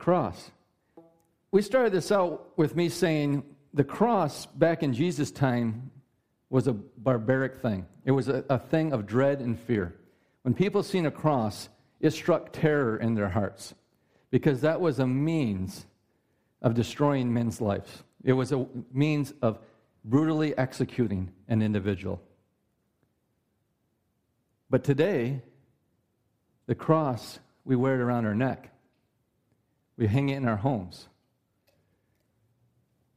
cross. We started this out with me saying the cross back in Jesus' time was a barbaric thing. It was a, a thing of dread and fear. When people seen a cross, it struck terror in their hearts because that was a means of destroying men's lives. It was a means of brutally executing an individual. But today, the cross, we wear it around our neck. We hang it in our homes.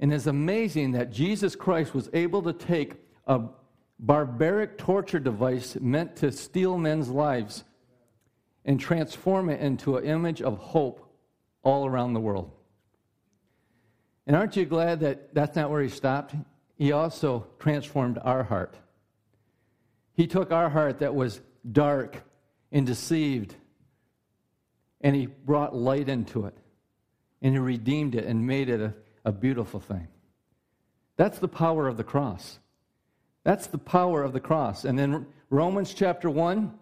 And it's amazing that Jesus Christ was able to take a barbaric torture device meant to steal men's lives and transform it into an image of hope all around the world. And aren't you glad that that's not where he stopped? He also transformed our heart. He took our heart that was dark and deceived, and he brought light into it. And he redeemed it and made it a, a beautiful thing. That's the power of the cross. That's the power of the cross. And then Romans chapter 1,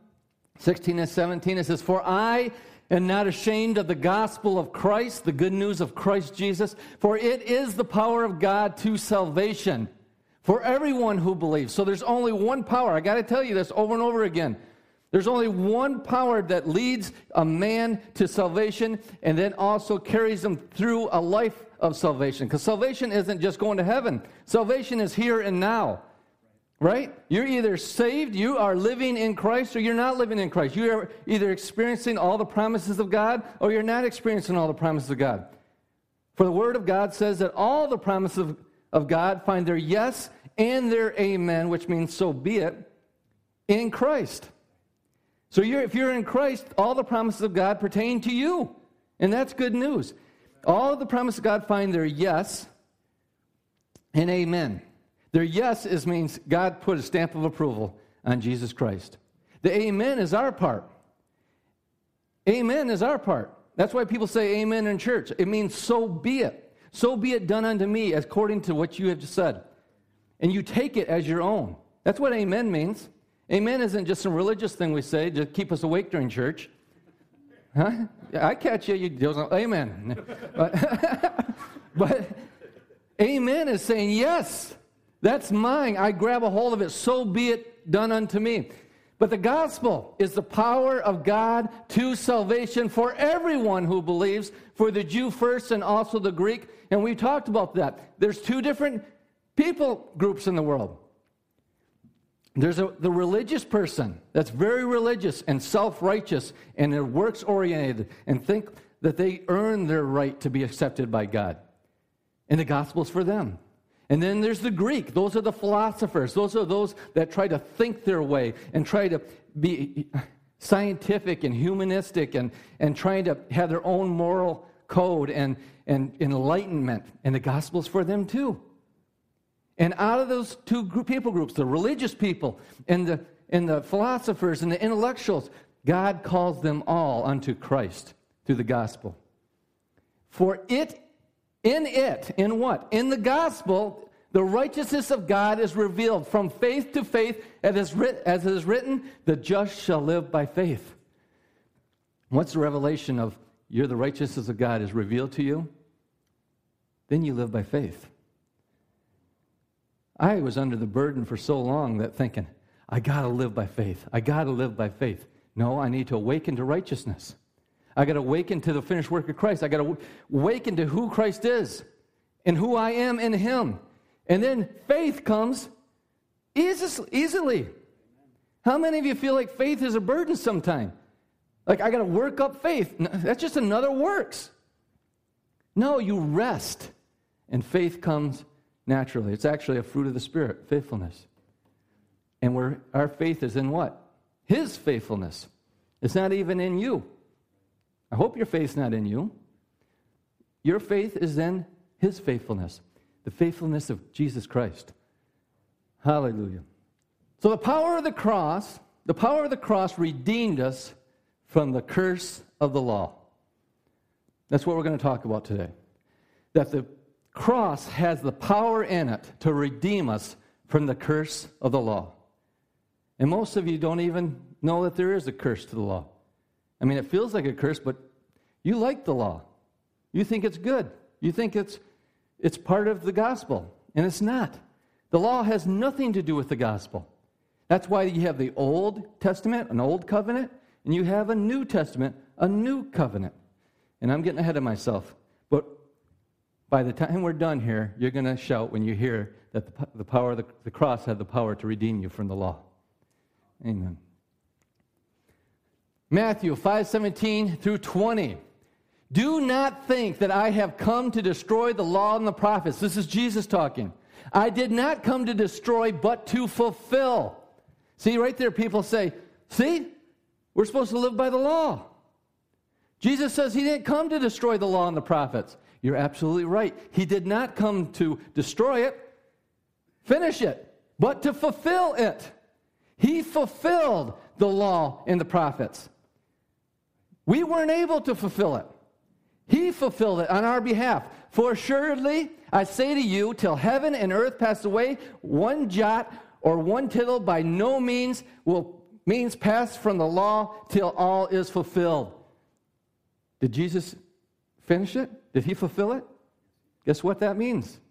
16 and 17, it says, For I am not ashamed of the gospel of Christ, the good news of Christ Jesus, for it is the power of God to salvation for everyone who believes. So there's only one power. I got to tell you this over and over again. There's only one power that leads a man to salvation and then also carries him through a life of salvation. Because salvation isn't just going to heaven, salvation is here and now. Right? You're either saved, you are living in Christ, or you're not living in Christ. You are either experiencing all the promises of God, or you're not experiencing all the promises of God. For the Word of God says that all the promises of, of God find their yes and their amen, which means so be it, in Christ. So you're, if you're in Christ, all the promises of God pertain to you. And that's good news. All the promises of God find their yes and amen. Their yes is means God put a stamp of approval on Jesus Christ. The amen is our part. Amen is our part. That's why people say amen in church. It means so be it. So be it done unto me according to what you have just said. And you take it as your own. That's what amen means. Amen isn't just some religious thing we say to keep us awake during church. Huh? I catch you. You don't, amen. but, but amen is saying yes. That's mine. I grab a hold of it. So be it done unto me. But the gospel is the power of God to salvation for everyone who believes, for the Jew first and also the Greek. And we talked about that. There's two different people groups in the world. There's a, the religious person that's very religious and self righteous and they're works oriented and think that they earn their right to be accepted by God. And the gospel's for them. And then there's the Greek. Those are the philosophers. Those are those that try to think their way and try to be scientific and humanistic and, and trying to have their own moral code and, and enlightenment. And the gospel's for them too. And out of those two group, people groups, the religious people and the, and the philosophers and the intellectuals, God calls them all unto Christ through the gospel. For it in it, in what? In the gospel, the righteousness of God is revealed from faith to faith, as it is written, the just shall live by faith. Once the revelation of you're the righteousness of God is revealed to you, then you live by faith. I was under the burden for so long that thinking, I got to live by faith. I got to live by faith. No, I need to awaken to righteousness. I got to awaken to the finished work of Christ. I got to awaken to who Christ is and who I am in Him. And then faith comes easily. How many of you feel like faith is a burden sometime? Like, I got to work up faith. that's just another works. No, you rest, and faith comes naturally. It's actually a fruit of the Spirit, faithfulness. And we our faith is in what? His faithfulness. It's not even in you. I hope your faith's not in you. Your faith is in his faithfulness, the faithfulness of Jesus Christ. Hallelujah. So the power of the cross, the power of the cross redeemed us from the curse of the law. That's what we're going to talk about today. That the cross has the power in it to redeem us from the curse of the law. And most of you don't even know that there is a curse to the law. I mean, it feels like a curse, but you like the law. You think it's good. You think it's, it's part of the gospel, and it's not. The law has nothing to do with the gospel. That's why you have the Old Testament, an old covenant, and you have a New Testament, a new covenant. And I'm getting ahead of myself. By the time we're done here, you're going to shout when you hear that the, the power of the, the cross had the power to redeem you from the law. Amen. Matthew 5:17 through 20. Do not think that I have come to destroy the law and the prophets. This is Jesus talking. I did not come to destroy, but to fulfill. See, right there, people say, See, we're supposed to live by the law. Jesus says he didn't come to destroy the law and the prophets. You're absolutely right. He did not come to destroy it, finish it, but to fulfill it. He fulfilled the law and the prophets. We weren't able to fulfill it. He fulfilled it on our behalf. For assuredly, I say to you, till heaven and earth pass away, one jot or one tittle by no means will means pass from the law till all is fulfilled. Did Jesus finish it? Did he fulfill it? Guess what that means?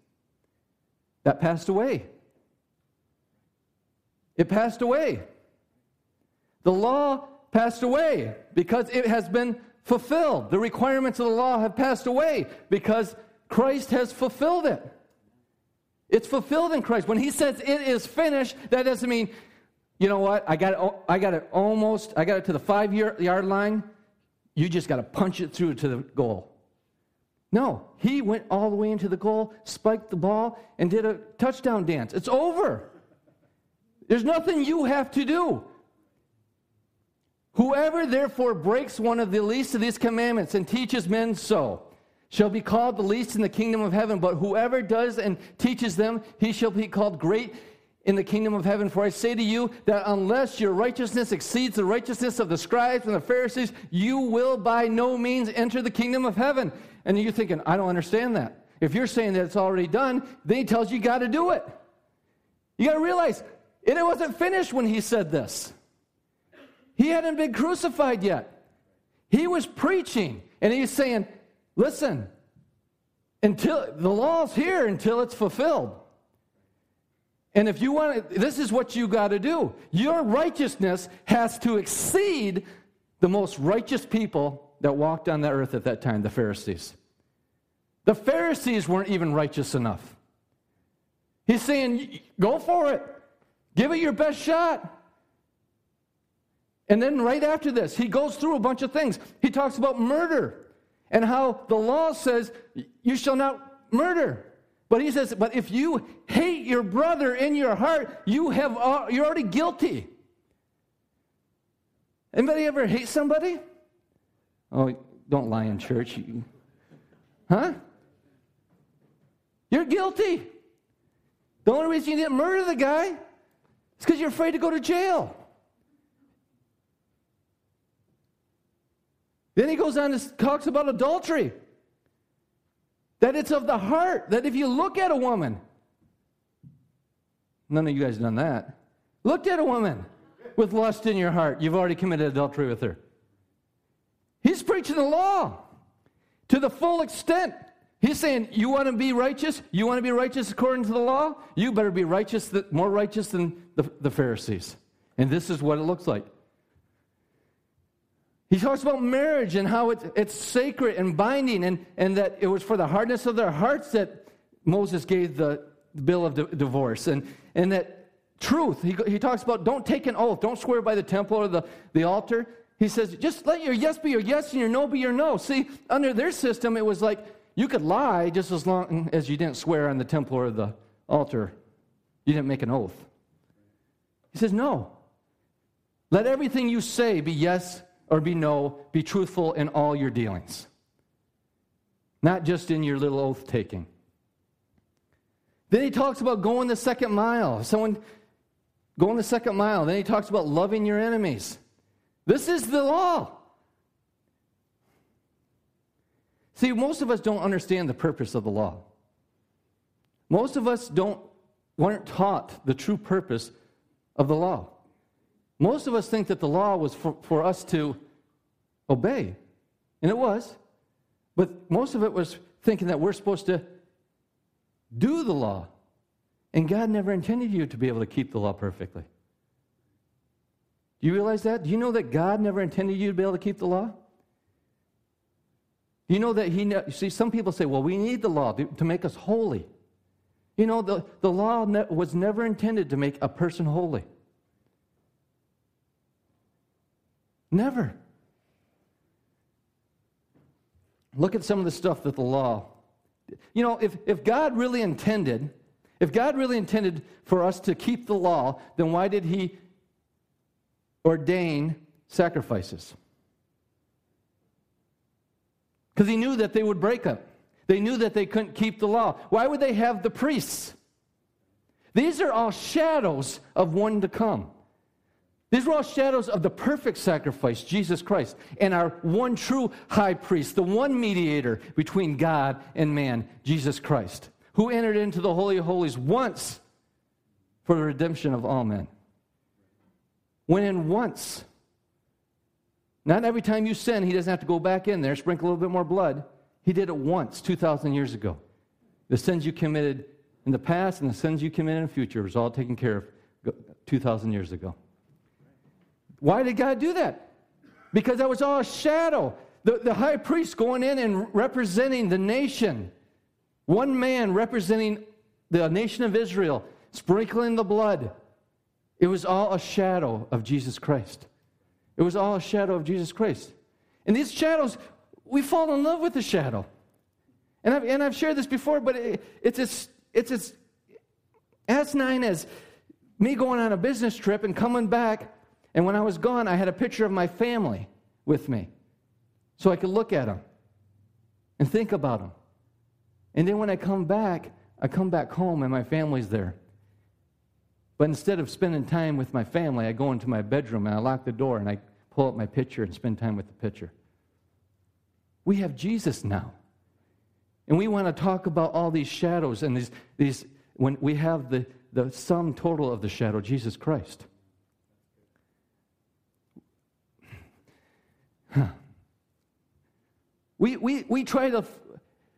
That passed away. It passed away. The law passed away because it has been fulfilled. The requirements of the law have passed away because Christ has fulfilled it. It's fulfilled in Christ. When he says it is finished, that doesn't mean, you know what, I got it, I got it almost, I got it to the five yard line. You just got to punch it through to the goal. No, he went all the way into the goal, spiked the ball, and did a touchdown dance. It's over. There's nothing you have to do. Whoever therefore breaks one of the least of these commandments and teaches men so shall be called the least in the kingdom of heaven, but whoever does and teaches them, he shall be called great in the kingdom of heaven. For I say to you that unless your righteousness exceeds the righteousness of the scribes and the Pharisees, you will by no means enter the kingdom of heaven. And you're thinking, I don't understand that. If you're saying that it's already done, then he tells you you got to do it. You got to realize it wasn't finished when he said this. He hadn't been crucified yet. He was preaching, and he's saying, Listen, until the law's here until it's fulfilled. And if you want to, this is what you got to do. Your righteousness has to exceed the most righteous people that walked on the earth at that time, the Pharisees. The Pharisees weren't even righteous enough. He's saying, go for it, give it your best shot. And then right after this, he goes through a bunch of things. He talks about murder and how the law says you shall not murder. But he says, but if you hate your brother in your heart, you have uh, you're already guilty. Anybody ever hate somebody? Oh, don't lie in church. Huh? You're guilty. The only reason you didn't murder the guy is because you're afraid to go to jail. Then he goes on and talks about adultery. That it's of the heart, that if you look at a woman, none of you guys done that. Looked at a woman with lust in your heart, you've already committed adultery with her. He's preaching the law to the full extent. He's saying, You want to be righteous? You want to be righteous according to the law? You better be righteous, more righteous than the, the Pharisees. And this is what it looks like. He talks about marriage and how it's, sacred and binding, and, and that it was for the hardness of their hearts that Moses gave the bill of di- divorce. And, and that truth, he, he talks about don't take an oath, don't swear by the temple or the, the altar. He says, just let your yes be your yes and your no be your no. See, under their system, it was like you could lie just as long as you didn't swear on the temple or the altar. You didn't make an oath. He says, no. Let everything you say be yes or be no, be truthful in all your dealings, not just in your little oath taking. Then he talks about going the second mile. Someone going the second mile. Then he talks about loving your enemies. This is the law. See, most of us don't understand the purpose of the law. Most of us don't weren't taught the true purpose of the law. Most of us think that the law was for, for us to obey, and it was. But most of it was thinking that we're supposed to do the law. And God never intended you to be able to keep the law perfectly. Do you realize that? Do you know that God never intended you to be able to keep the law? You know that He, ne- see, some people say, well, we need the law to, to make us holy. You know, the, the law ne- was never intended to make a person holy. Never. Look at some of the stuff that the law. You know, if, if God really intended, if God really intended for us to keep the law, then why did He ordain sacrifices? Because He knew that they would break them. They knew that they couldn't keep the law. Why would they have the priests? These are all shadows of one to come. These were all shadows of the perfect sacrifice, Jesus Christ, and our one true high priest, the one mediator between God and man, Jesus Christ, who entered into the Holy of Holies once for the redemption of all men. Went in once. Not every time you sin, he doesn't have to go back in there, sprinkle a little bit more blood. He did it once, 2,000 years ago. The sins you committed in the past and the sins you commit in the future was all taken care of 2,000 years ago. Why did God do that? Because that was all a shadow. The, the high priest going in and representing the nation, one man representing the nation of Israel, sprinkling the blood. It was all a shadow of Jesus Christ. It was all a shadow of Jesus Christ. And these shadows, we fall in love with the shadow. And I've, and I've shared this before, but it, it's as, it's as asinine as me going on a business trip and coming back and when I was gone, I had a picture of my family with me so I could look at them and think about them. And then when I come back, I come back home and my family's there. But instead of spending time with my family, I go into my bedroom and I lock the door and I pull up my picture and spend time with the picture. We have Jesus now. And we want to talk about all these shadows and these, these when we have the, the sum total of the shadow, Jesus Christ. Huh. We, we, we try to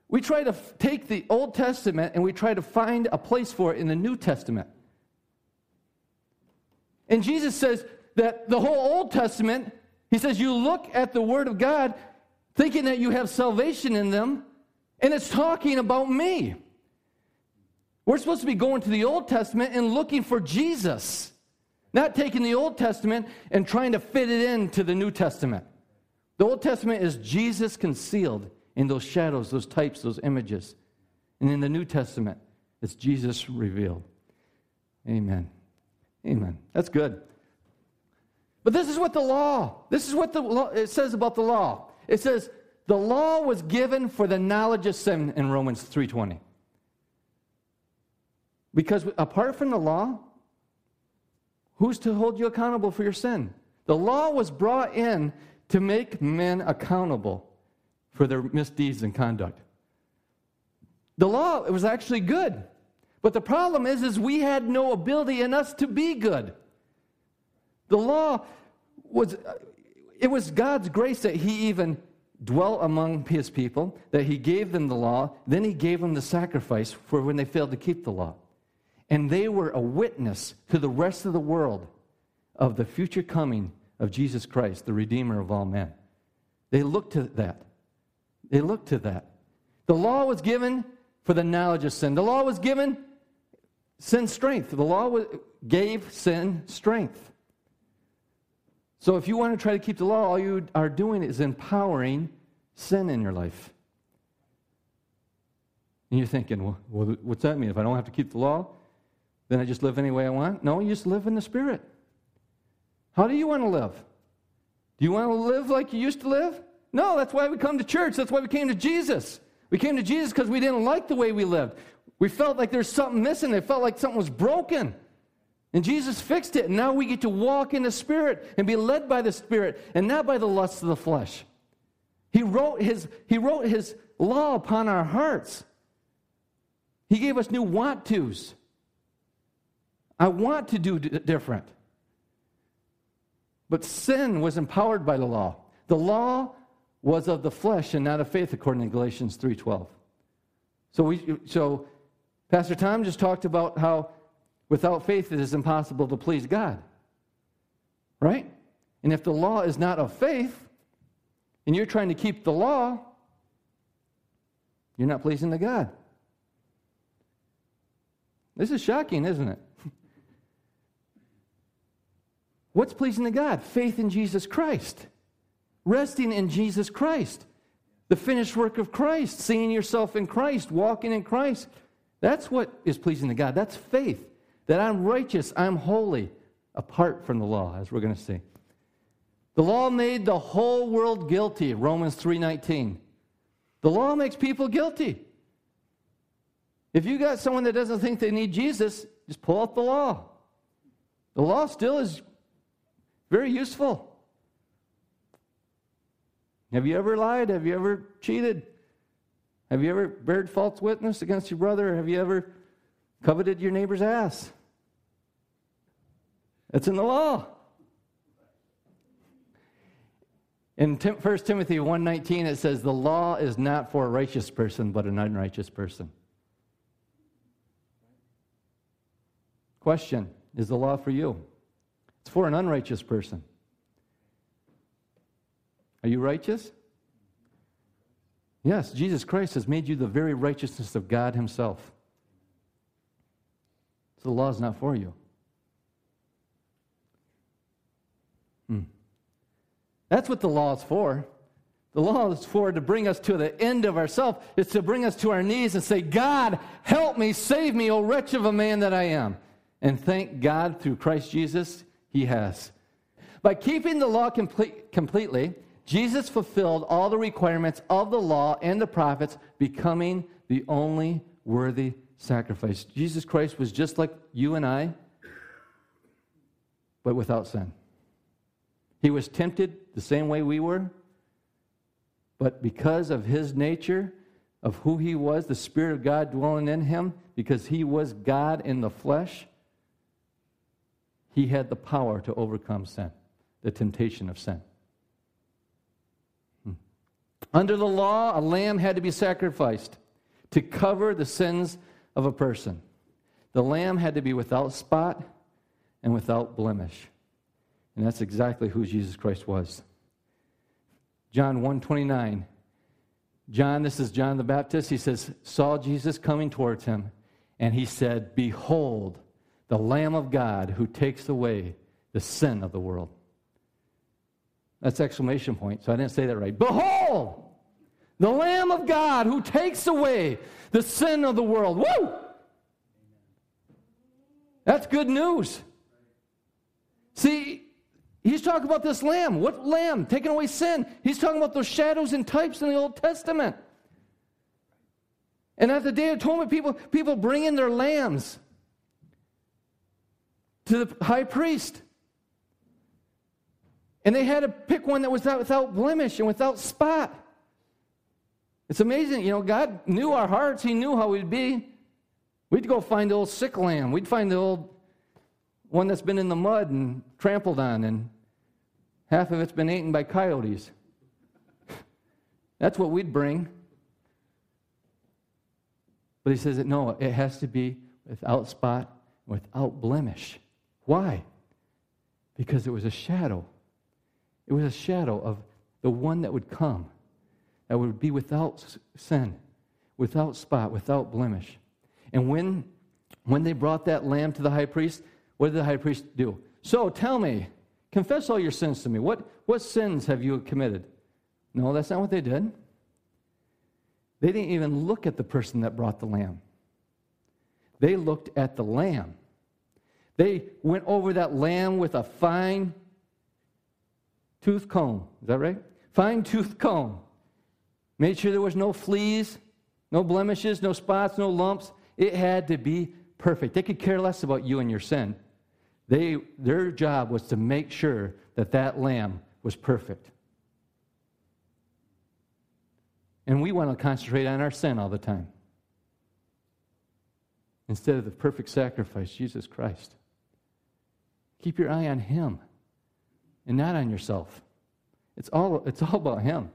we try to take the Old Testament and we try to find a place for it in the New Testament. And Jesus says that the whole Old Testament, he says, you look at the Word of God thinking that you have salvation in them, and it's talking about me. We're supposed to be going to the Old Testament and looking for Jesus, not taking the Old Testament and trying to fit it into the New Testament. The Old Testament is Jesus concealed in those shadows, those types, those images. And in the New Testament, it's Jesus revealed. Amen. Amen. That's good. But this is what the law, this is what the law, it says about the law. It says the law was given for the knowledge of sin in Romans 3:20. Because apart from the law, who's to hold you accountable for your sin? The law was brought in to make men accountable for their misdeeds and conduct. The law it was actually good. But the problem is is we had no ability in us to be good. The law was it was God's grace that he even dwelt among his people, that he gave them the law, then he gave them the sacrifice for when they failed to keep the law. And they were a witness to the rest of the world of the future coming of Jesus Christ, the Redeemer of all men. They looked to that. They looked to that. The law was given for the knowledge of sin. The law was given sin strength. The law gave sin strength. So if you want to try to keep the law, all you are doing is empowering sin in your life. And you're thinking, well, what's that mean? If I don't have to keep the law, then I just live any way I want? No, you just live in the Spirit. How do you want to live? Do you want to live like you used to live? No, that's why we come to church. That's why we came to Jesus. We came to Jesus because we didn't like the way we lived. We felt like there's something missing. It felt like something was broken. And Jesus fixed it. And now we get to walk in the Spirit and be led by the Spirit and not by the lusts of the flesh. He wrote his, he wrote his law upon our hearts. He gave us new want tos. I want to do d- different. But sin was empowered by the law. The law was of the flesh and not of faith, according to Galatians 3.12. So, we, so Pastor Tom just talked about how without faith it is impossible to please God. Right? And if the law is not of faith, and you're trying to keep the law, you're not pleasing to God. This is shocking, isn't it? What's pleasing to God? Faith in Jesus Christ, resting in Jesus Christ, the finished work of Christ, seeing yourself in Christ, walking in Christ. That's what is pleasing to God. That's faith. That I'm righteous, I'm holy, apart from the law, as we're going to see. The law made the whole world guilty, Romans 3:19. The law makes people guilty. If you got someone that doesn't think they need Jesus, just pull out the law. The law still is very useful. Have you ever lied? Have you ever cheated? Have you ever bared false witness against your brother? Have you ever coveted your neighbor's ass? It's in the law. In 1 Timothy 1:19 it says the law is not for a righteous person but an unrighteous person. Question, is the law for you? It's for an unrighteous person. Are you righteous? Yes, Jesus Christ has made you the very righteousness of God himself. So the law is not for you. Hmm. That's what the law is for. The law is for to bring us to the end of ourselves. It's to bring us to our knees and say, God, help me, save me, O wretch of a man that I am. And thank God through Christ Jesus, He has. By keeping the law complete, completely, Jesus fulfilled all the requirements of the law and the prophets, becoming the only worthy sacrifice. Jesus Christ was just like you and I, but without sin. He was tempted the same way we were, but because of his nature, of who he was, the Spirit of God dwelling in him, because he was God in the flesh, he had the power to overcome sin, the temptation of sin. Under the law, a lamb had to be sacrificed to cover the sins of a person. The lamb had to be without spot and without blemish. And that's exactly who Jesus Christ was. John 129. John, this is John the Baptist, he says, saw Jesus coming towards him, and he said, Behold, the Lamb of God who takes away the sin of the world. That's exclamation point, so I didn't say that right. Behold, the Lamb of God who takes away the sin of the world. Woo! That's good news. See, He's talking about this lamb. What lamb? Taking away sin. He's talking about those shadows and types in the Old Testament. And at the Day of Atonement, people, people bring in their lambs to the high priest. And they had to pick one that was not without blemish and without spot. It's amazing. You know, God knew our hearts, He knew how we'd be. We'd go find the old sick lamb. We'd find the old one that's been in the mud and trampled on, and half of it's been eaten by coyotes. That's what we'd bring. But he says that no, it has to be without spot, without blemish. Why? Because it was a shadow. It was a shadow of the one that would come, that would be without sin, without spot, without blemish. And when, when they brought that lamb to the high priest, what did the high priest do? So tell me, confess all your sins to me. What, what sins have you committed? No, that's not what they did. They didn't even look at the person that brought the lamb. They looked at the lamb. They went over that lamb with a fine tooth comb. Is that right? Fine tooth comb. Made sure there was no fleas, no blemishes, no spots, no lumps. It had to be perfect. They could care less about you and your sin. They, their job was to make sure that that lamb was perfect. And we want to concentrate on our sin all the time instead of the perfect sacrifice, Jesus Christ. Keep your eye on Him and not on yourself. It's all, it's all about Him.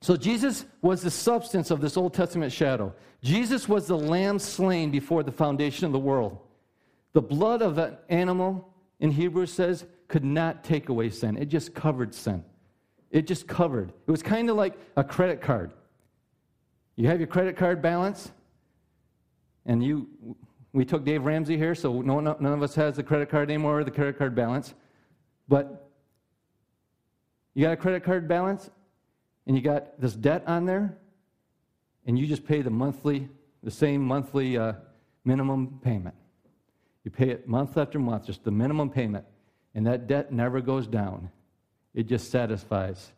So Jesus was the substance of this Old Testament shadow. Jesus was the lamb slain before the foundation of the world. The blood of an animal, in Hebrew says, could not take away sin. It just covered sin. It just covered. It was kind of like a credit card. You have your credit card balance, and you, we took Dave Ramsey here, so no, none of us has the credit card anymore or the credit card balance. But you got a credit card balance, and you got this debt on there, and you just pay the monthly, the same monthly uh, minimum payment. You pay it month after month, just the minimum payment, and that debt never goes down. It just satisfies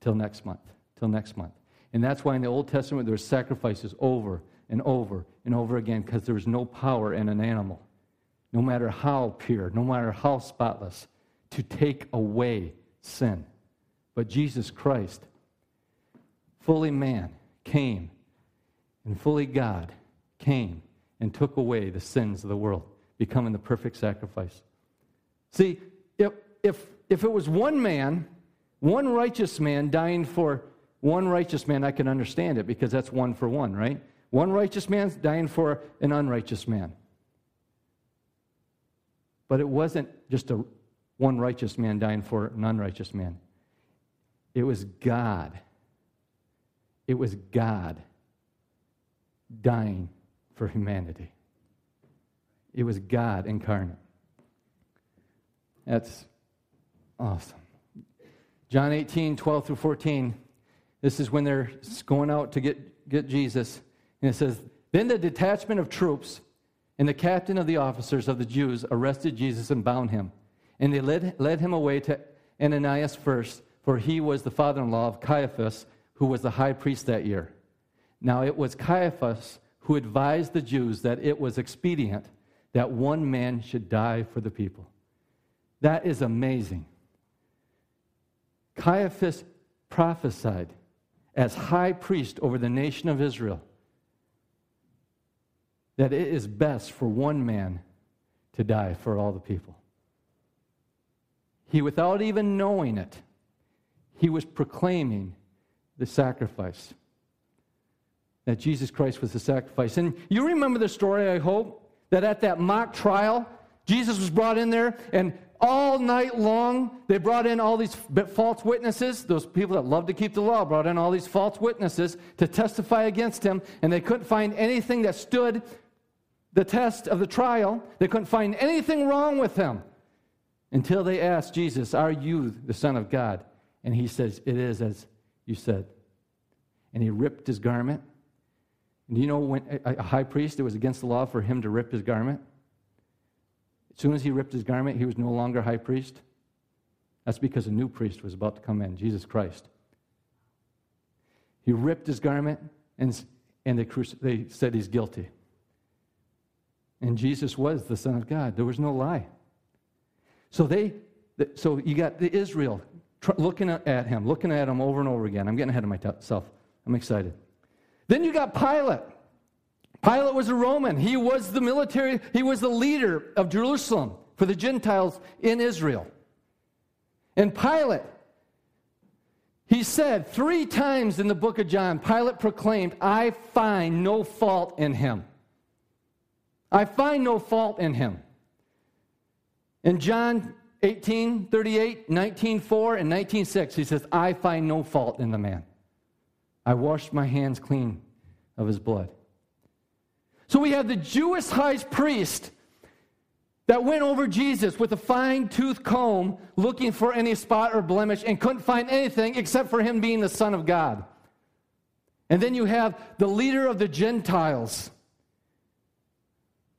till next month, till next month. And that's why in the Old Testament there were sacrifices over and over and over again because there was no power in an animal, no matter how pure, no matter how spotless, to take away sin. But Jesus Christ, fully man, came, and fully God came and took away the sins of the world, becoming the perfect sacrifice. See, if, if, if it was one man, one righteous man dying for one righteous man, I can understand it because that's one for one, right? One righteous man dying for an unrighteous man. But it wasn't just a one righteous man dying for an unrighteous man. It was God. It was God dying for humanity. It was God incarnate. That's awesome. John 18, 12 through 14. This is when they're going out to get, get Jesus. And it says, Then the detachment of troops and the captain of the officers of the Jews arrested Jesus and bound him. And they led, led him away to Ananias first for he was the father in law of Caiaphas, who was the high priest that year. Now it was Caiaphas who advised the Jews that it was expedient that one man should die for the people. That is amazing. Caiaphas prophesied as high priest over the nation of Israel that it is best for one man to die for all the people. He, without even knowing it, he was proclaiming the sacrifice. That Jesus Christ was the sacrifice. And you remember the story, I hope, that at that mock trial, Jesus was brought in there, and all night long, they brought in all these false witnesses. Those people that love to keep the law brought in all these false witnesses to testify against him, and they couldn't find anything that stood the test of the trial. They couldn't find anything wrong with him until they asked Jesus, Are you the Son of God? And he says, It is as you said. And he ripped his garment. And do you know when a high priest, it was against the law for him to rip his garment? As soon as he ripped his garment, he was no longer high priest. That's because a new priest was about to come in, Jesus Christ. He ripped his garment, and, and they, they said he's guilty. And Jesus was the Son of God. There was no lie. So they, so you got the Israel looking at him, looking at him over and over again. I'm getting ahead of myself. I'm excited. Then you got Pilate. Pilate was a Roman. He was the military, he was the leader of Jerusalem for the Gentiles in Israel. And Pilate, he said three times in the book of John, Pilate proclaimed, I find no fault in him. I find no fault in him. In John 18, 38, 19, 4, and 19, 6, he says, I find no fault in the man. I washed my hands clean of his blood. So we have the Jewish high priest that went over Jesus with a fine tooth comb looking for any spot or blemish and couldn't find anything except for him being the Son of God. And then you have the leader of the Gentiles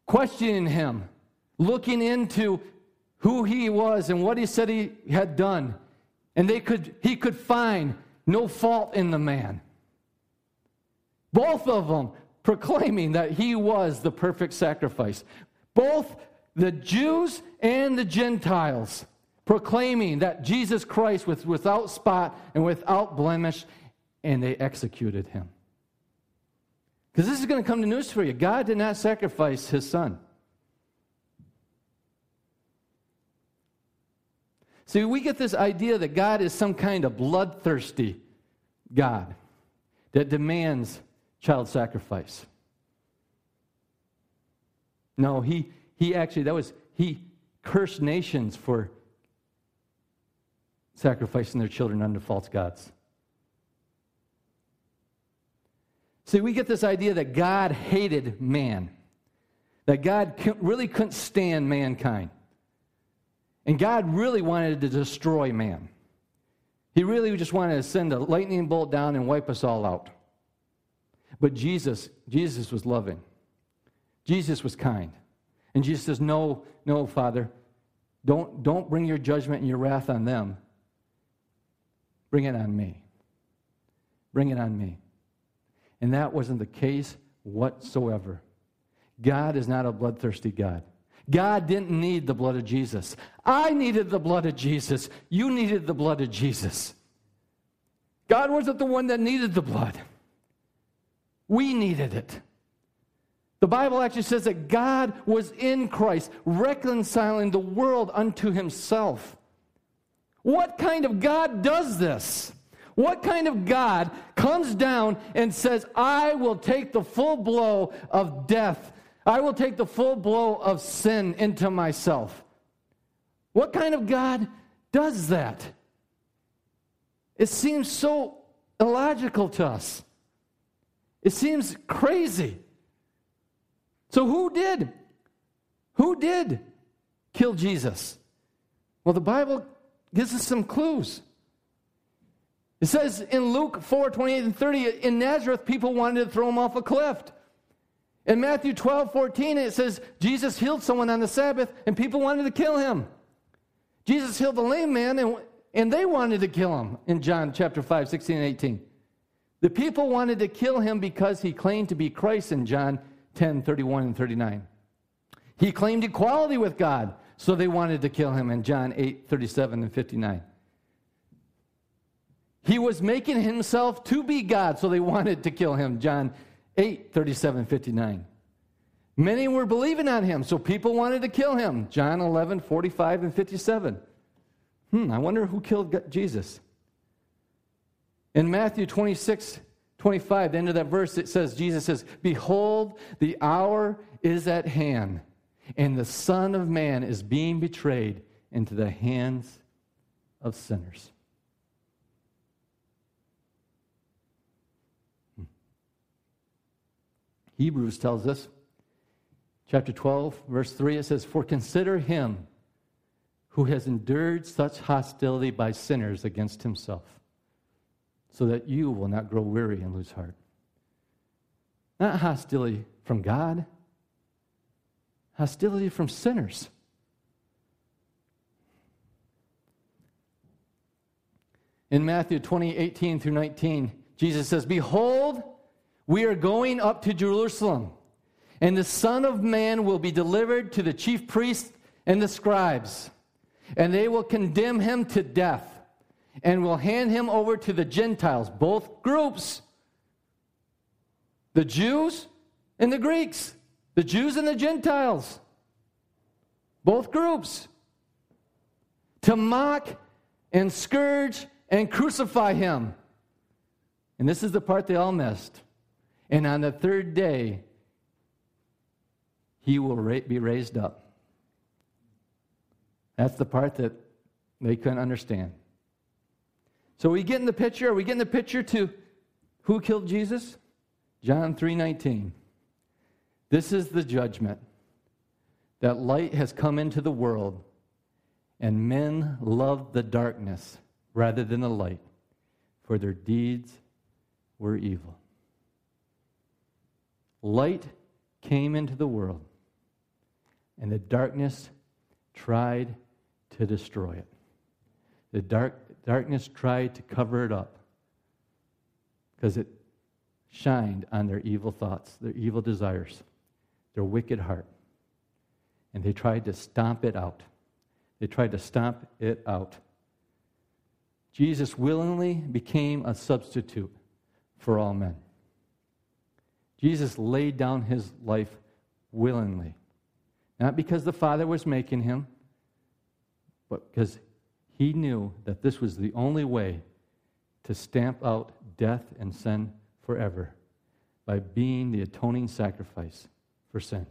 questioning him, looking into who he was and what he said he had done. And they could, he could find no fault in the man. Both of them proclaiming that he was the perfect sacrifice. Both the Jews and the Gentiles proclaiming that Jesus Christ was without spot and without blemish, and they executed him. Because this is going to come to news for you. God did not sacrifice his son. See, we get this idea that God is some kind of bloodthirsty God that demands child sacrifice. No, he, he actually, that was, he cursed nations for sacrificing their children unto false gods. See, we get this idea that God hated man, that God really couldn't stand mankind. And God really wanted to destroy man. He really just wanted to send a lightning bolt down and wipe us all out. But Jesus, Jesus was loving. Jesus was kind. And Jesus says, No, no, Father, don't, don't bring your judgment and your wrath on them. Bring it on me. Bring it on me. And that wasn't the case whatsoever. God is not a bloodthirsty God. God didn't need the blood of Jesus. I needed the blood of Jesus. You needed the blood of Jesus. God wasn't the one that needed the blood. We needed it. The Bible actually says that God was in Christ, reconciling the world unto himself. What kind of God does this? What kind of God comes down and says, I will take the full blow of death, I will take the full blow of sin into myself? What kind of God does that? It seems so illogical to us. It seems crazy. So, who did? Who did kill Jesus? Well, the Bible gives us some clues. It says in Luke 4 28 and 30, in Nazareth, people wanted to throw him off a cliff. In Matthew 12 14, it says Jesus healed someone on the Sabbath and people wanted to kill him. Jesus healed the lame man and, and they wanted to kill him in John chapter 5, 16 and 18. The people wanted to kill him because he claimed to be Christ in John 10 31 and 39. He claimed equality with God, so they wanted to kill him in John 8 37 and 59. He was making himself to be God, so they wanted to kill him. John 8 37 59. Many were believing on him, so people wanted to kill him. John 11 45 and 57. Hmm, I wonder who killed Jesus. In Matthew 26 25, the end of that verse, it says, Jesus says, Behold, the hour is at hand, and the Son of Man is being betrayed into the hands of sinners. Hmm. Hebrews tells us, chapter 12, verse 3, it says, For consider him who has endured such hostility by sinners against himself so that you will not grow weary and lose heart. Not hostility from God, hostility from sinners. In Matthew 20, 18 through 19, Jesus says, Behold, we are going up to Jerusalem, and the Son of Man will be delivered to the chief priests and the scribes, and they will condemn him to death and will hand him over to the Gentiles, both groups the Jews and the Greeks, the Jews and the Gentiles, both groups, to mock and scourge and crucify him. And this is the part they all missed. And on the third day, he will be raised up. That's the part that they couldn't understand. So we get in the picture? Are we getting the picture to who killed Jesus? John 3:19. This is the judgment that light has come into the world and men loved the darkness rather than the light for their deeds were evil. Light came into the world and the darkness tried to destroy it. The dark Darkness tried to cover it up because it shined on their evil thoughts, their evil desires, their wicked heart. And they tried to stomp it out. They tried to stomp it out. Jesus willingly became a substitute for all men. Jesus laid down his life willingly. Not because the Father was making him, but because he knew that this was the only way to stamp out death and sin forever by being the atoning sacrifice for sin.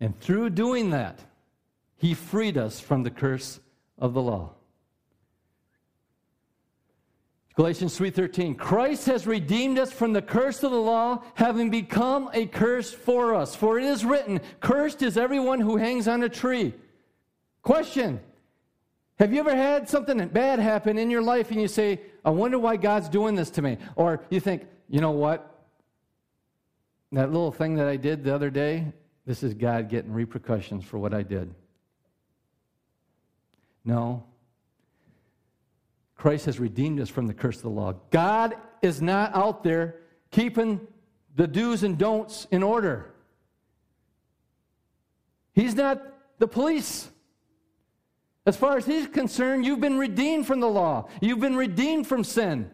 And through doing that, he freed us from the curse of the law. Galatians 3:13 Christ has redeemed us from the curse of the law having become a curse for us for it is written cursed is everyone who hangs on a tree. Question Have you ever had something bad happen in your life and you say I wonder why God's doing this to me or you think you know what that little thing that I did the other day this is God getting repercussions for what I did. No, Christ has redeemed us from the curse of the law. God is not out there keeping the do's and don'ts in order. He's not the police. As far as he's concerned, you've been redeemed from the law. You've been redeemed from sin.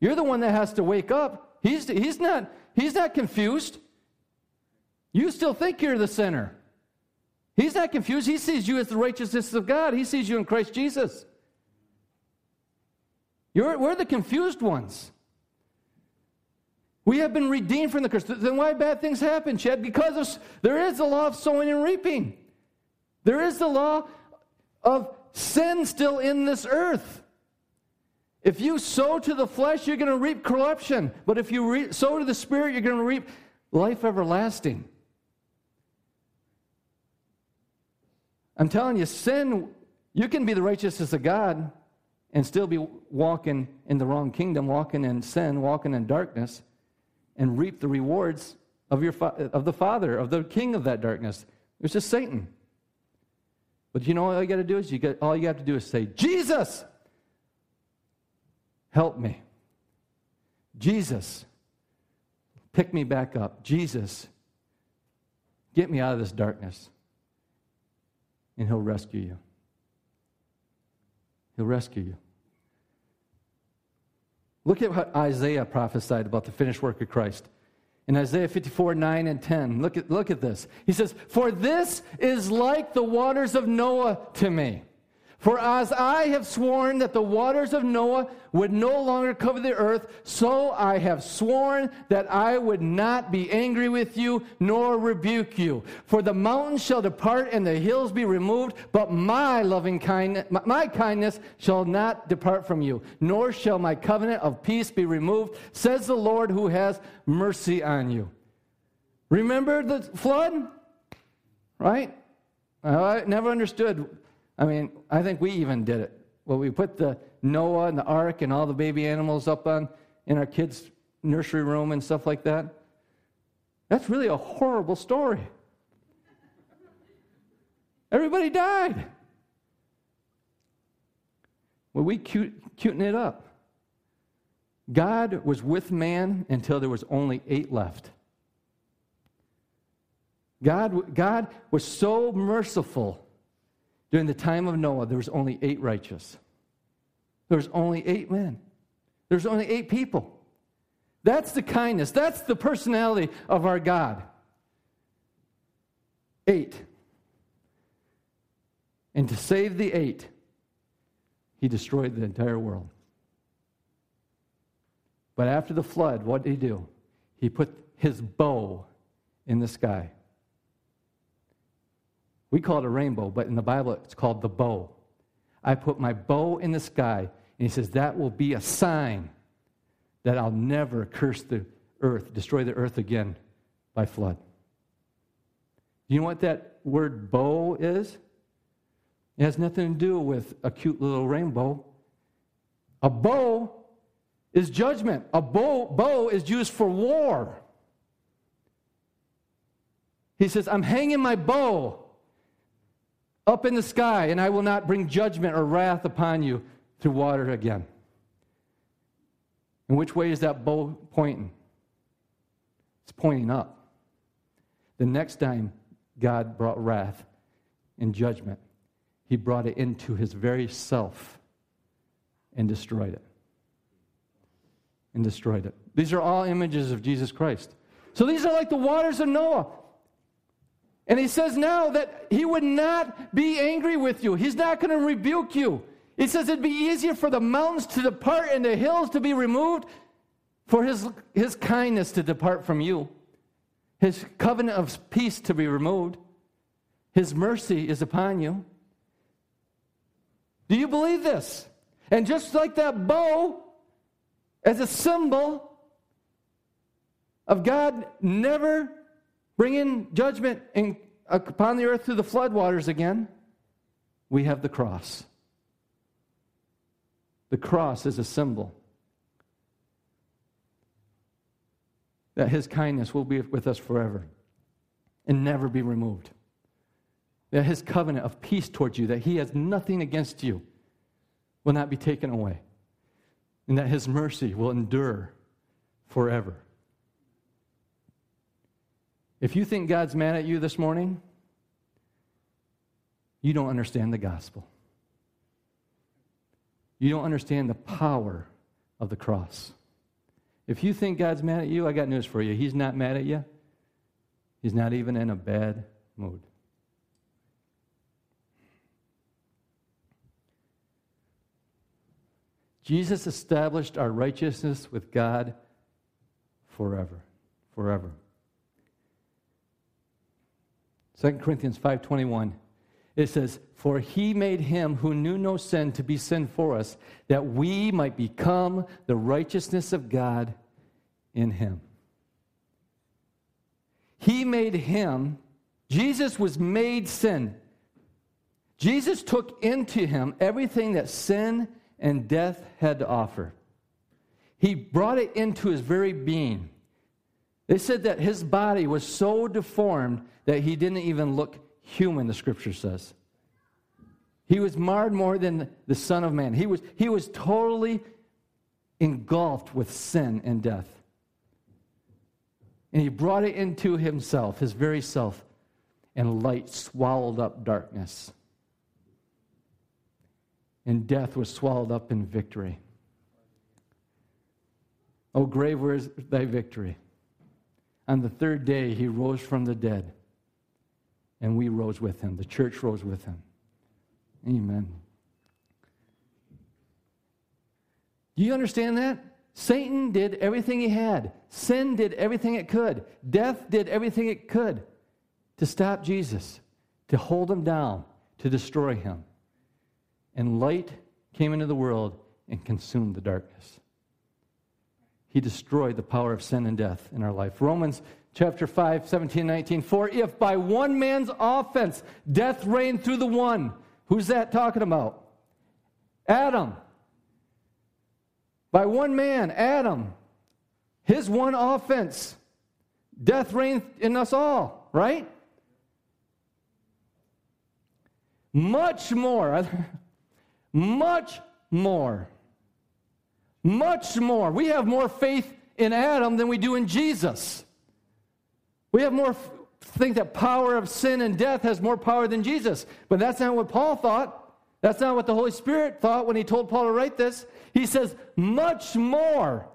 You're the one that has to wake up. He's, he's, not, he's not confused. You still think you're the sinner. He's not confused. He sees you as the righteousness of God. He sees you in Christ Jesus. You're, we're the confused ones. We have been redeemed from the curse. Then why bad things happen, Chad? Because there is the law of sowing and reaping. There is the law of sin still in this earth. If you sow to the flesh, you're going to reap corruption. But if you re- sow to the spirit, you're going to reap life everlasting. I'm telling you, sin, you can be the righteousness of God, and still be walking in the wrong kingdom, walking in sin, walking in darkness, and reap the rewards of, your of the father, of the king of that darkness. It's just Satan. But you know all you got to do is you got all you have to do is say, Jesus, help me. Jesus, pick me back up. Jesus, get me out of this darkness. And he'll rescue you. He'll rescue you. Look at what Isaiah prophesied about the finished work of Christ. In Isaiah 54, 9 and 10, look at, look at this. He says, For this is like the waters of Noah to me. For as I have sworn that the waters of Noah would no longer cover the earth, so I have sworn that I would not be angry with you nor rebuke you. For the mountains shall depart and the hills be removed, but my loving kindness, my kindness shall not depart from you, nor shall my covenant of peace be removed, says the Lord who has mercy on you. Remember the flood? Right? I never understood I mean, I think we even did it. Well, we put the Noah and the ark and all the baby animals up on in our kids' nursery room and stuff like that. That's really a horrible story. Everybody died. Well, we cute, cuten it up. God was with man until there was only eight left. God, God was so merciful during the time of Noah, there was only eight righteous. There was only eight men. There was only eight people. That's the kindness. That's the personality of our God. Eight. And to save the eight, he destroyed the entire world. But after the flood, what did he do? He put his bow in the sky. We call it a rainbow, but in the Bible it's called the bow. I put my bow in the sky, and he says that will be a sign that I'll never curse the earth, destroy the earth again by flood. Do you know what that word bow is? It has nothing to do with a cute little rainbow. A bow is judgment. A bow, bow is used for war. He says, I'm hanging my bow up in the sky, and I will not bring judgment or wrath upon you through water again. In which way is that bow pointing? It's pointing up. The next time God brought wrath and judgment, he brought it into his very self and destroyed it. And destroyed it. These are all images of Jesus Christ. So these are like the waters of Noah. And he says now that he would not be angry with you. He's not going to rebuke you. He says it'd be easier for the mountains to depart and the hills to be removed, for his, his kindness to depart from you, his covenant of peace to be removed, his mercy is upon you. Do you believe this? And just like that bow, as a symbol of God never bringing judgment in, uh, upon the earth through the floodwaters again, we have the cross. The cross is a symbol that his kindness will be with us forever and never be removed. That his covenant of peace towards you, that he has nothing against you, will not be taken away. And that his mercy will endure forever. If you think God's mad at you this morning, you don't understand the gospel. You don't understand the power of the cross. If you think God's mad at you, I got news for you. He's not mad at you. He's not even in a bad mood. Jesus established our righteousness with God forever. Forever. 2 Corinthians 5:21 it says, For he made him who knew no sin to be sin for us, that we might become the righteousness of God in him. He made him, Jesus was made sin. Jesus took into him everything that sin and death had to offer. He brought it into his very being. They said that his body was so deformed that he didn't even look human, the scripture says. He was marred more than the Son of Man. He was, he was totally engulfed with sin and death. And he brought it into himself, his very self, and light swallowed up darkness. And death was swallowed up in victory. Oh, o grave, where is thy victory? On the third day, he rose from the dead and we rose with him. The church rose with him. Amen. Do you understand that? Satan did everything he had. Sin did everything it could. Death did everything it could to stop Jesus, to hold him down, to destroy him. And light came into the world and consumed the darkness. He destroyed the power of sin and death in our life. Romans chapter 5, 17, 19. For if by one man's offense death reigned through the one, who's that talking about? Adam. By one man, Adam, his one offense, death reigned in us all, right? Much more, much more, much more. We have more faith in Adam than we do in Jesus. We have more think that power of sin and death has more power than Jesus. But that's not what Paul thought. That's not what the Holy Spirit thought when he told Paul to write this. He says, much more,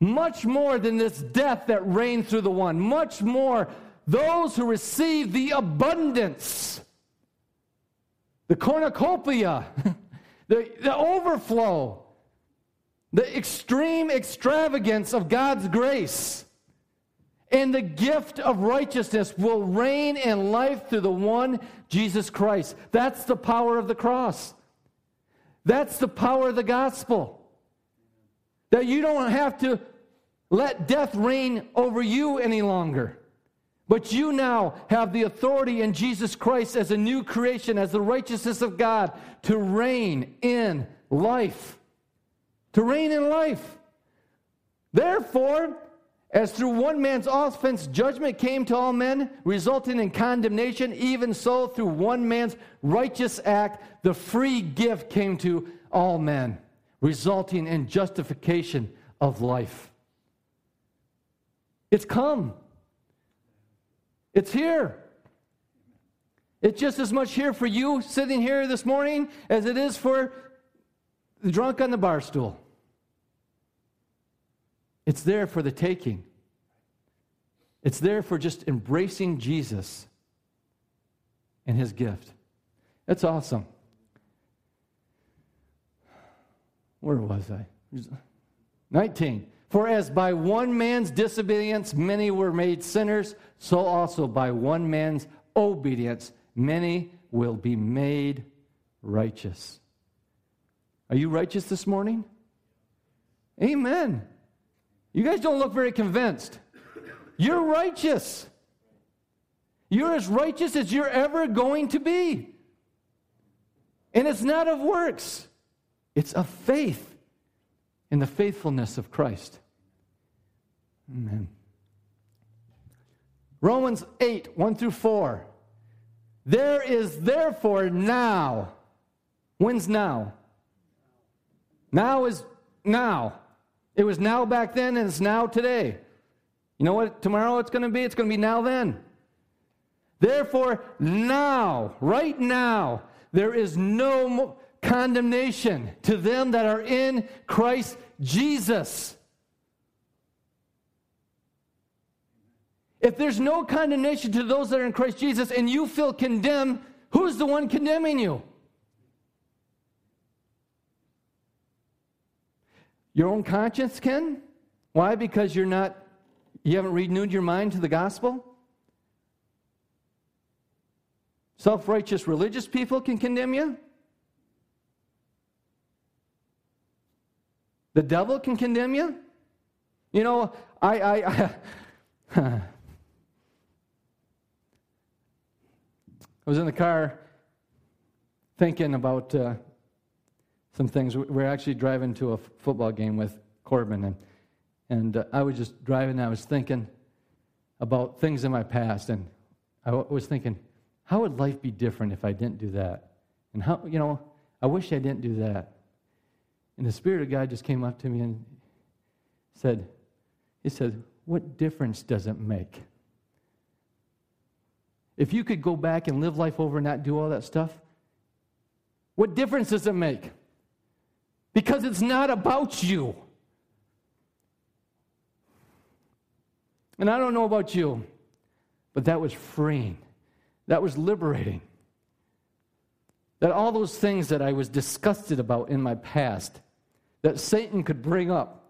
much more than this death that reigned through the one, much more those who receive the abundance, the cornucopia, the, the overflow, the extreme extravagance of God's grace and the gift of righteousness will reign in life through the one Jesus Christ. That's the power of the cross. That's the power of the gospel. That you don't have to let death reign over you any longer. But you now have the authority in Jesus Christ as a new creation, as the righteousness of God, to reign in life. To reign in life. Therefore, as through one man's offense judgment came to all men, resulting in condemnation, even so through one man's righteous act, the free gift came to all men, resulting in justification of life. It's come. It's here. It's just as much here for you sitting here this morning as it is for the drunk on the bar stool. It's there for the taking. It's there for just embracing Jesus and his gift. That's awesome. Where was I? 19. For as by one man's disobedience many were made sinners, so also by one man's obedience many will be made righteous. Are you righteous this morning? Amen. You guys don't look very convinced. You're righteous. You're as righteous as you're ever going to be. And it's not of works, it's of faith in the faithfulness of Christ. Amen. Romans 8, 1 through 4. There is therefore now. When's now? Now is now. It was now back then and it's now today. You know what tomorrow it's going to be? It's going to be now then. Therefore, now, right now, there is no condemnation to them that are in Christ Jesus. If there's no condemnation to those that are in Christ Jesus and you feel condemned, who's the one condemning you? Your own conscience can? Why? Because you're not, you haven't renewed your mind to the gospel? Self righteous religious people can condemn you? The devil can condemn you? You know, I, I, I, I was in the car thinking about uh, some things. We are actually driving to a football game with Corbin, and, and uh, I was just driving, and I was thinking about things in my past, and I w- was thinking, how would life be different if I didn't do that? And how, you know, I wish I didn't do that. And the Spirit of God just came up to me and said, He said, What difference does it make? If you could go back and live life over and not do all that stuff, what difference does it make? Because it's not about you. And I don't know about you, but that was freeing. That was liberating. That all those things that I was disgusted about in my past, that Satan could bring up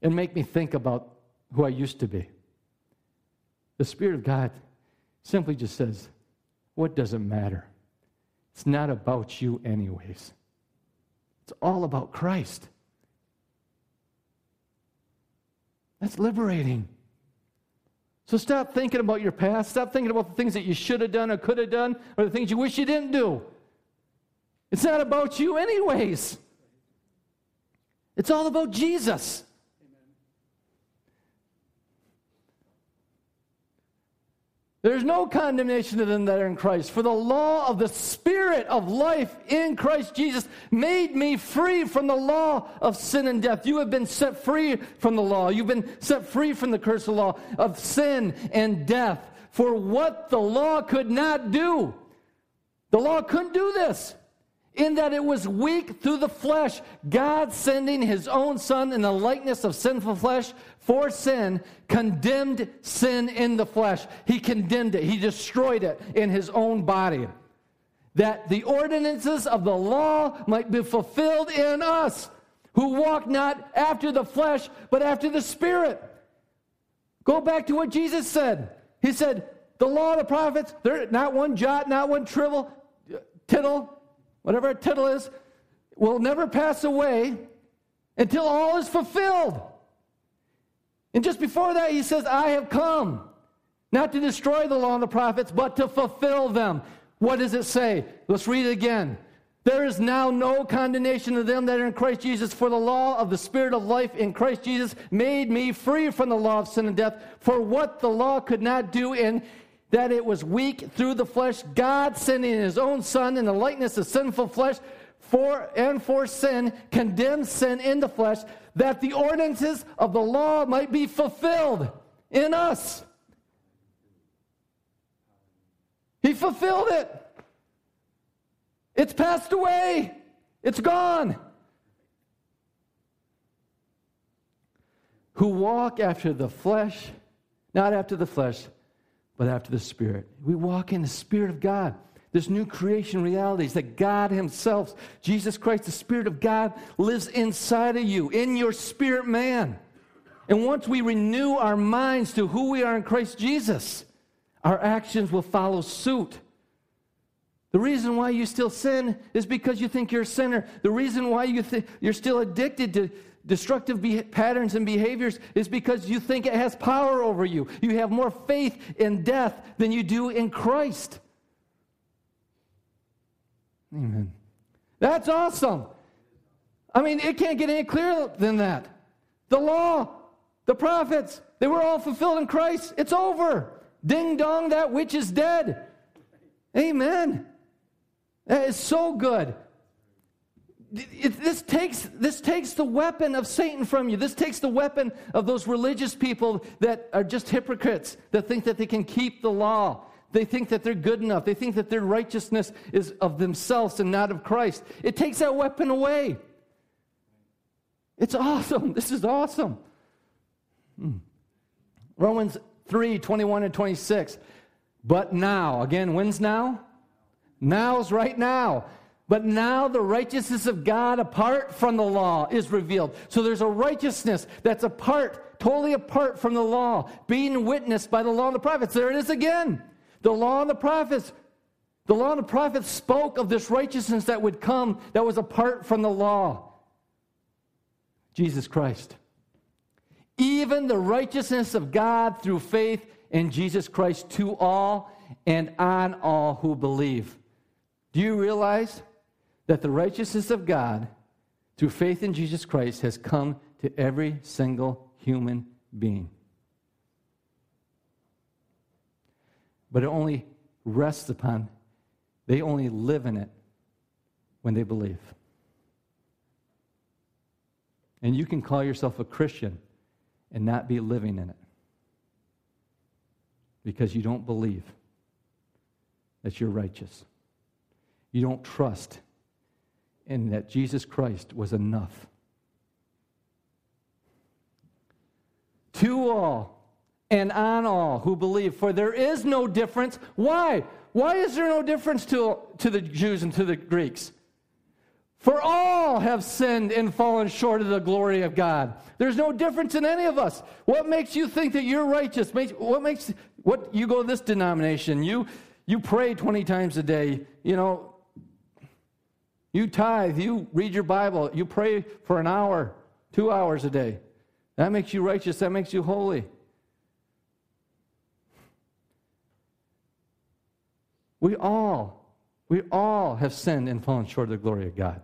and make me think about who I used to be. The Spirit of God simply just says, What does it matter? It's not about you, anyways. It's all about Christ. That's liberating. So stop thinking about your past. Stop thinking about the things that you should have done or could have done or the things you wish you didn't do. It's not about you, anyways. It's all about Jesus. There's no condemnation to them that are in Christ. For the law of the Spirit of life in Christ Jesus made me free from the law of sin and death. You have been set free from the law. You've been set free from the curse of law of sin and death. For what the law could not do, the law couldn't do this in that it was weak through the flesh, God sending his own Son in the likeness of sinful flesh for sin, condemned sin in the flesh. He condemned it, he destroyed it in his own body. That the ordinances of the law might be fulfilled in us, who walk not after the flesh, but after the Spirit. Go back to what Jesus said. He said, The law of the prophets, there not one jot, not one tittle, tittle whatever a tittle is, will never pass away until all is fulfilled. And just before that, he says, I have come not to destroy the law and the prophets, but to fulfill them. What does it say? Let's read it again. There is now no condemnation to them that are in Christ Jesus, for the law of the Spirit of life in Christ Jesus made me free from the law of sin and death. For what the law could not do in that it was weak through the flesh, God sending his own Son in the likeness of sinful flesh for and for sin, condemned sin in the flesh, that the ordinances of the law might be fulfilled in us. He fulfilled it. It's passed away. It's gone. Who walk after the flesh, not after the flesh, but after the Spirit. We walk in the Spirit of God. this new creation reality is that God Himself, Jesus Christ, the Spirit of God, lives inside of you, in your spirit man. And once we renew our minds to who we are in Christ Jesus, our actions will follow suit. The reason why you still sin is because you think you're a sinner. The reason why you th- you're still addicted to destructive be- patterns and behaviors is because you think it has power over you. You have more faith in death than you do in Christ. Amen. That's awesome. I mean, it can't get any clearer than that. The law, the prophets, they were all fulfilled in Christ. It's over. Ding dong, that witch is dead. Amen. That is so good. It, this, takes, this takes the weapon of Satan from you. This takes the weapon of those religious people that are just hypocrites, that think that they can keep the law. They think that they're good enough. They think that their righteousness is of themselves and not of Christ. It takes that weapon away. It's awesome. This is awesome. Hmm. Romans 3 21 and 26. But now, again, when's now? Now's right now. But now the righteousness of God apart from the law is revealed. So there's a righteousness that's apart, totally apart from the law, being witnessed by the law and the prophets. There it is again. The law and the prophets. The law and the prophets spoke of this righteousness that would come that was apart from the law. Jesus Christ. Even the righteousness of God through faith in Jesus Christ to all and on all who believe. Do you realize that the righteousness of God through faith in Jesus Christ has come to every single human being? but it only rests upon, they only live in it when they believe. And you can call yourself a Christian and not be living in it because you don't believe that you're righteous. You don't trust in that Jesus Christ was enough. To all and on all who believe, for there is no difference. Why? Why is there no difference to, to the Jews and to the Greeks? For all have sinned and fallen short of the glory of God. There's no difference in any of us. What makes you think that you're righteous? What makes what you go to this denomination? You you pray 20 times a day. You know, you tithe, you read your Bible, you pray for an hour, two hours a day. That makes you righteous, that makes you holy. We all, we all have sinned and fallen short of the glory of God.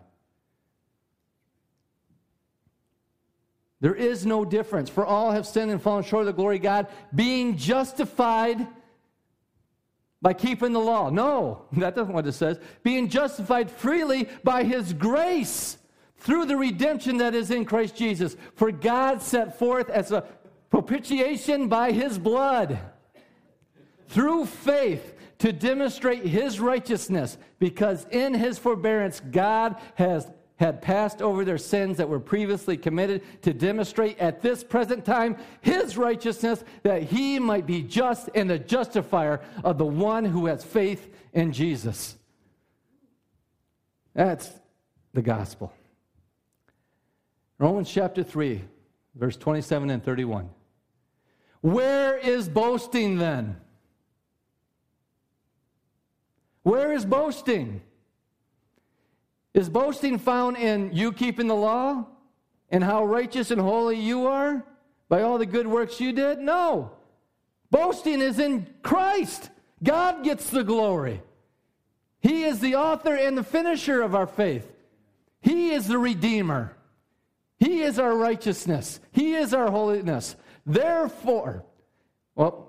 There is no difference, for all have sinned and fallen short of the glory of God, being justified by keeping the law. No, that doesn't what it says. Being justified freely by his grace through the redemption that is in Christ Jesus. For God set forth as a propitiation by his blood through faith to demonstrate his righteousness, because in his forbearance, God has had passed over their sins that were previously committed to demonstrate at this present time his righteousness, that he might be just and the justifier of the one who has faith in Jesus. That's the gospel. Romans chapter 3, verse 27 and 31. Where is boasting then? Where is boasting? Is boasting found in you keeping the law and how righteous and holy you are by all the good works you did? No. Boasting is in Christ. God gets the glory. He is the author and the finisher of our faith. He is the Redeemer. He is our righteousness. He is our holiness. Therefore, well,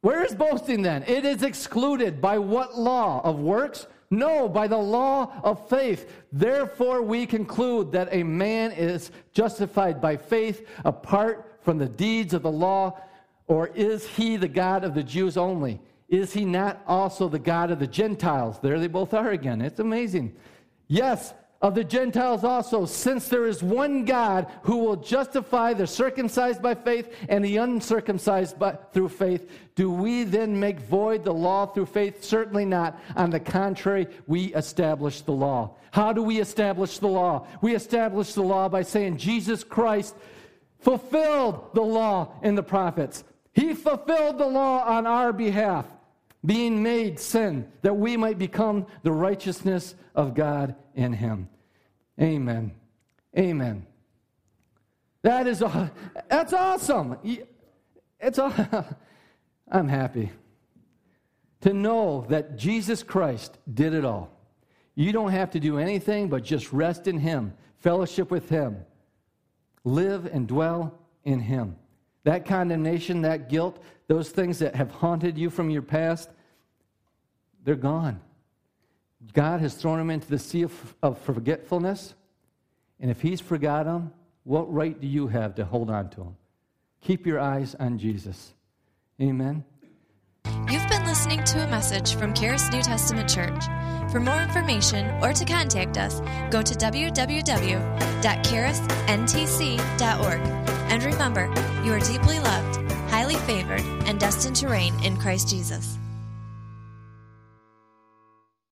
where is boasting then? It is excluded by what law? Of works? No, by the law of faith. Therefore, we conclude that a man is justified by faith apart from the deeds of the law. Or is he the God of the Jews only? Is he not also the God of the Gentiles? There they both are again. It's amazing. Yes, of the Gentiles also, since there is one God who will justify the circumcised by faith and the uncircumcised by, through faith, do we then make void the law through faith? Certainly not. On the contrary, we establish the law. How do we establish the law? We establish the law by saying Jesus Christ fulfilled the law in the prophets. He fulfilled the law on our behalf, being made sin, that we might become the righteousness of God in him. Amen. Amen. That is that's awesome. It's I'm happy to know that Jesus Christ did it all. You don't have to do anything but just rest in him, fellowship with him, live and dwell in him. That condemnation, that guilt, those things that have haunted you from your past, they're gone. God has thrown him into the sea of, of forgetfulness. And if He's forgot them, what right do you have to hold on to him? Keep your eyes on Jesus. Amen. You've been listening to a message from Charis New Testament Church. For more information or to contact us, go to www.charisntc.org. And remember, you are deeply loved, highly favored, and destined to reign in Christ Jesus.